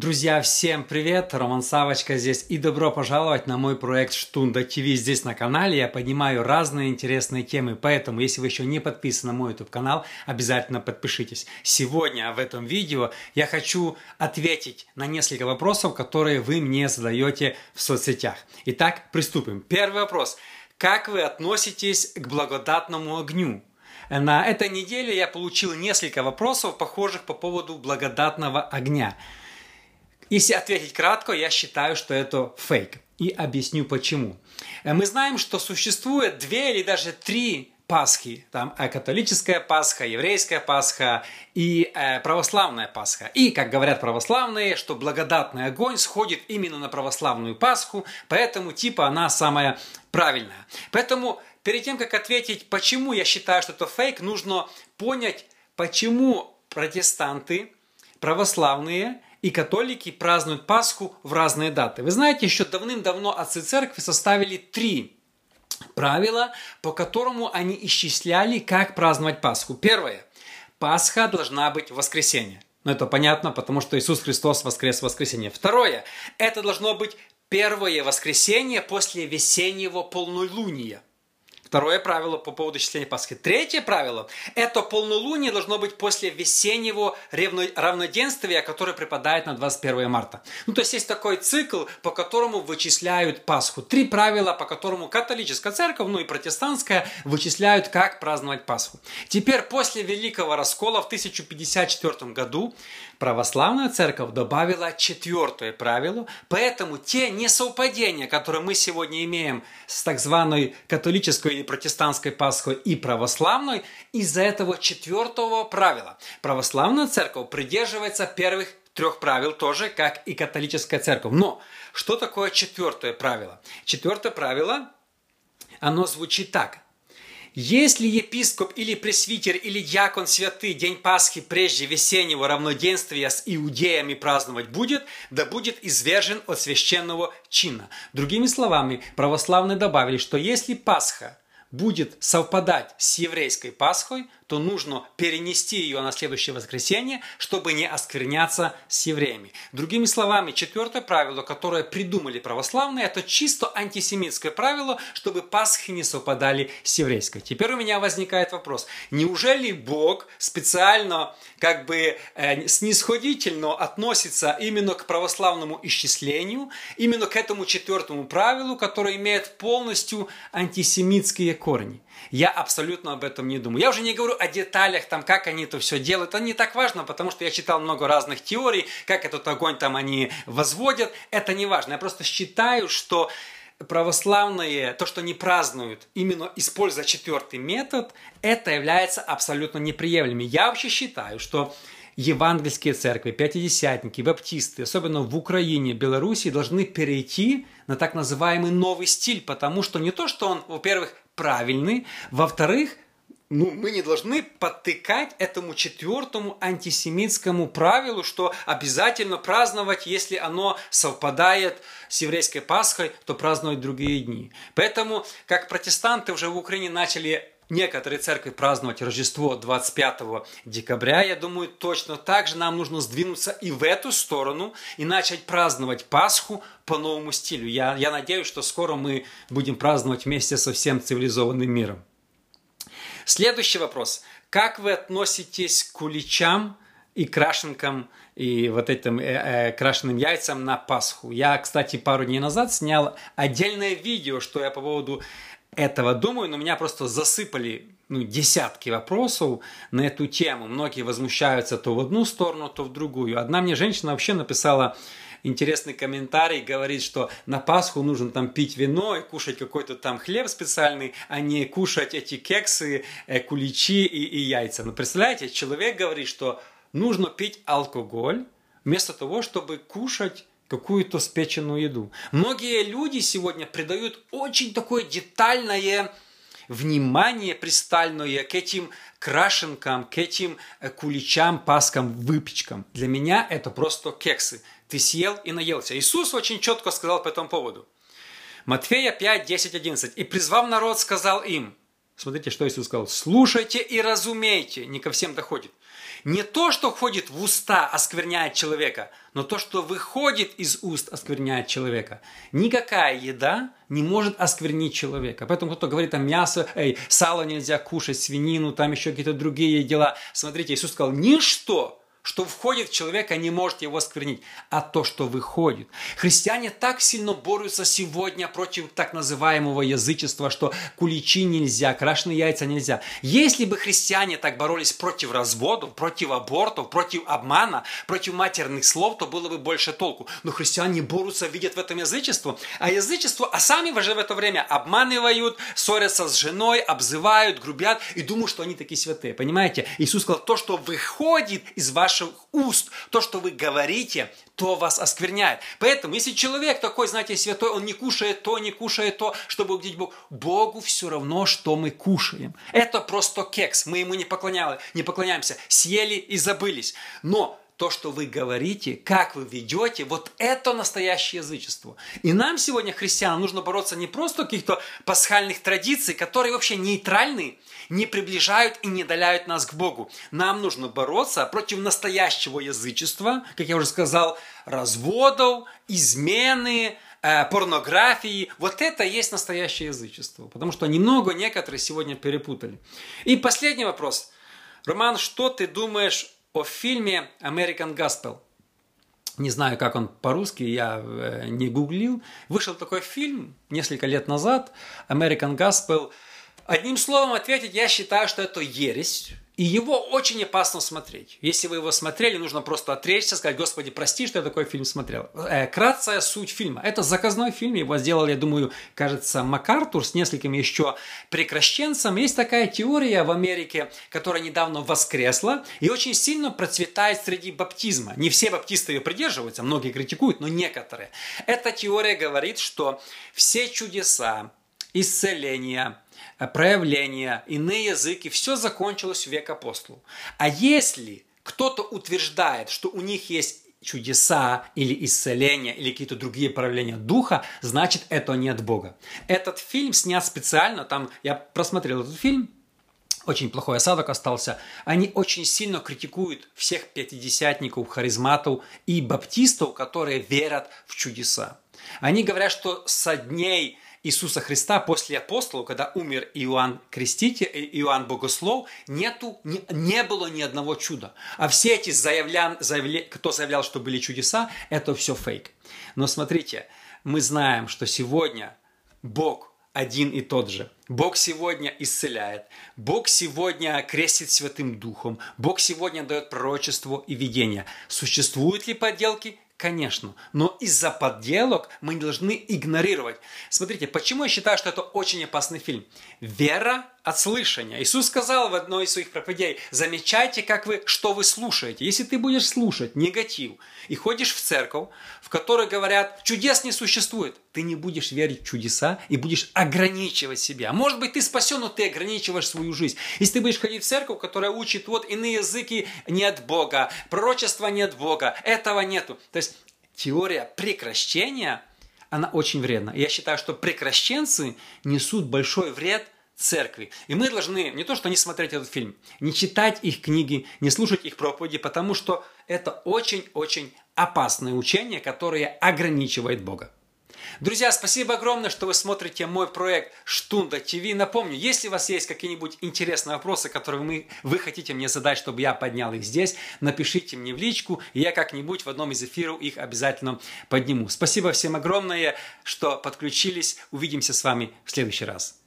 Друзья, всем привет! Роман Савочка здесь и добро пожаловать на мой проект Штунда ТВ здесь на канале. Я поднимаю разные интересные темы, поэтому если вы еще не подписаны на мой YouTube канал, обязательно подпишитесь. Сегодня в этом видео я хочу ответить на несколько вопросов, которые вы мне задаете в соцсетях. Итак, приступим. Первый вопрос. Как вы относитесь к благодатному огню? На этой неделе я получил несколько вопросов, похожих по поводу благодатного огня. Если ответить кратко, я считаю, что это фейк. И объясню почему. Э, мы знаем, что существует две или даже три Пасхи. Там э, католическая Пасха, еврейская Пасха и э, православная Пасха. И, как говорят православные, что благодатный огонь сходит именно на православную Пасху, поэтому типа она самая правильная. Поэтому перед тем, как ответить, почему я считаю, что это фейк, нужно понять, почему протестанты, православные и католики празднуют Пасху в разные даты. Вы знаете, еще давным-давно отцы церкви составили три правила, по которому они исчисляли, как праздновать Пасху. Первое. Пасха должна быть в воскресенье. Ну, это понятно, потому что Иисус Христос воскрес в воскресенье. Второе. Это должно быть первое воскресенье после весеннего полнолуния. Второе правило по поводу числения Пасхи. Третье правило – это полнолуние должно быть после весеннего равноденствия, которое припадает на 21 марта. Ну, то есть есть такой цикл, по которому вычисляют Пасху. Три правила, по которому католическая церковь, ну и протестантская, вычисляют, как праздновать Пасху. Теперь, после Великого Раскола в 1054 году православная церковь добавила четвертое правило, поэтому те несовпадения, которые мы сегодня имеем с так званой католической или протестантской Пасхой и православной, из-за этого четвертого правила. Православная церковь придерживается первых трех правил тоже, как и католическая церковь. Но что такое четвертое правило? Четвертое правило, оно звучит так – если епископ или пресвитер или дьякон святый день Пасхи прежде весеннего равноденствия с иудеями праздновать будет, да будет извержен от священного чина. Другими словами, православные добавили, что если Пасха будет совпадать с еврейской Пасхой, то нужно перенести ее на следующее воскресенье, чтобы не оскверняться с евреями. Другими словами, четвертое правило, которое придумали православные, это чисто антисемитское правило, чтобы Пасхи не совпадали с еврейской. Теперь у меня возникает вопрос. Неужели Бог специально, как бы э, снисходительно относится именно к православному исчислению, именно к этому четвертому правилу, которое имеет полностью антисемитские корни? Я абсолютно об этом не думаю. Я уже не говорю о деталях, там, как они это все делают. Это не так важно, потому что я читал много разных теорий, как этот огонь там они возводят. Это не важно. Я просто считаю, что православные, то, что они празднуют, именно используя четвертый метод, это является абсолютно неприемлемым. Я вообще считаю, что евангельские церкви, пятидесятники, баптисты, особенно в Украине, Беларуси, должны перейти на так называемый новый стиль, потому что не то, что он, во-первых, правильный, во-вторых, ну, мы не должны подтыкать этому четвертому антисемитскому правилу, что обязательно праздновать, если оно совпадает с еврейской Пасхой, то праздновать другие дни. Поэтому, как протестанты уже в Украине начали некоторые церкви праздновать Рождество 25 декабря, я думаю, точно так же нам нужно сдвинуться и в эту сторону и начать праздновать Пасху по новому стилю. Я, я надеюсь, что скоро мы будем праздновать вместе со всем цивилизованным миром. Следующий вопрос. Как вы относитесь к куличам и крашенкам и вот этим э, э, крашеным яйцам на Пасху? Я, кстати, пару дней назад снял отдельное видео, что я по поводу этого думаю, но меня просто засыпали ну, десятки вопросов на эту тему. Многие возмущаются то в одну сторону, то в другую. Одна мне женщина вообще написала интересный комментарий, говорит, что на Пасху нужно там пить вино и кушать какой-то там хлеб специальный, а не кушать эти кексы, э, куличи и, и яйца. Но представляете, человек говорит, что нужно пить алкоголь вместо того, чтобы кушать какую-то спеченную еду. Многие люди сегодня придают очень такое детальное внимание пристальное к этим крашенкам, к этим э, куличам, паскам, выпечкам. Для меня это просто кексы. Ты съел и наелся. Иисус очень четко сказал по этому поводу. Матфея 5, 10, 11. «И призвав народ, сказал им, Смотрите, что Иисус сказал. Слушайте и разумейте. Не ко всем доходит. Не то, что входит в уста, оскверняет человека, но то, что выходит из уст, оскверняет человека. Никакая еда не может осквернить человека. Поэтому кто говорит, там мясо, эй, сало нельзя кушать, свинину, там еще какие-то другие дела. Смотрите, Иисус сказал, ничто что входит в человека, не может его сквернить, а то, что выходит. Христиане так сильно борются сегодня против так называемого язычества, что куличи нельзя, крашеные яйца нельзя. Если бы христиане так боролись против разводов, против абортов, против обмана, против матерных слов, то было бы больше толку. Но христиане борются, видят в этом язычество, а язычество, а сами уже в это время обманывают, ссорятся с женой, обзывают, грубят и думают, что они такие святые. Понимаете? Иисус сказал, то, что выходит из вашего ваших уст, то, что вы говорите, то вас оскверняет. Поэтому, если человек такой, знаете, святой, он не кушает то, не кушает то, чтобы угодить Богу, Богу все равно, что мы кушаем. Это просто кекс, мы ему не, поклоняли, не поклоняемся, съели и забылись. Но то, что вы говорите, как вы ведете, вот это настоящее язычество. И нам сегодня, христианам, нужно бороться не просто каких-то пасхальных традиций, которые вообще нейтральны, не приближают и не даляют нас к Богу. Нам нужно бороться против настоящего язычества, как я уже сказал, разводов, измены, э, порнографии. Вот это есть настоящее язычество. Потому что немного некоторые сегодня перепутали. И последний вопрос. Роман, что ты думаешь о фильме American Gospel. Не знаю, как он по-русски, я э, не гуглил. Вышел такой фильм несколько лет назад, American Gospel. Одним словом ответить, я считаю, что это ересь. И его очень опасно смотреть. Если вы его смотрели, нужно просто отречься, сказать, Господи, прости, что я такой фильм смотрел. Э, краткая суть фильма. Это заказной фильм, его сделал, я думаю, кажется, МакАртур с несколькими еще прекращенцами. Есть такая теория в Америке, которая недавно воскресла и очень сильно процветает среди баптизма. Не все баптисты ее придерживаются, многие критикуют, но некоторые. Эта теория говорит, что все чудеса, исцеления, проявления, иные языки, все закончилось в век апостолов. А если кто-то утверждает, что у них есть чудеса или исцеления или какие-то другие проявления духа, значит это не от Бога. Этот фильм снят специально, там я просмотрел этот фильм, очень плохой осадок остался. Они очень сильно критикуют всех пятидесятников, харизматов и баптистов, которые верят в чудеса. Они говорят, что со дней Иисуса Христа после апостолов, когда умер Иоанн Креститель, э, Иоанн Богослов, нету, не, не было ни одного чуда. А все эти заявлян, заявля, кто заявлял, что были чудеса, это все фейк. Но смотрите, мы знаем, что сегодня Бог один и тот же. Бог сегодня исцеляет. Бог сегодня крестит Святым Духом. Бог сегодня дает пророчество и видение. Существуют ли подделки? Конечно, но из-за подделок мы не должны игнорировать. Смотрите, почему я считаю, что это очень опасный фильм? Вера от слышания. Иисус сказал в одной из своих проповедей, замечайте, как вы, что вы слушаете. Если ты будешь слушать негатив и ходишь в церковь, в которой говорят, чудес не существует, ты не будешь верить в чудеса и будешь ограничивать себя. Может быть, ты спасен, но ты ограничиваешь свою жизнь. Если ты будешь ходить в церковь, которая учит, вот иные языки не от Бога, пророчества не от Бога, этого нету. То есть теория прекращения, она очень вредна. Я считаю, что прекращенцы несут большой вред – церкви. И мы должны не то, что не смотреть этот фильм, не читать их книги, не слушать их проповеди, потому что это очень-очень опасное учение, которое ограничивает Бога. Друзья, спасибо огромное, что вы смотрите мой проект Штунда ТВ. Напомню, если у вас есть какие-нибудь интересные вопросы, которые вы, вы хотите мне задать, чтобы я поднял их здесь, напишите мне в личку, и я как-нибудь в одном из эфиров их обязательно подниму. Спасибо всем огромное, что подключились. Увидимся с вами в следующий раз.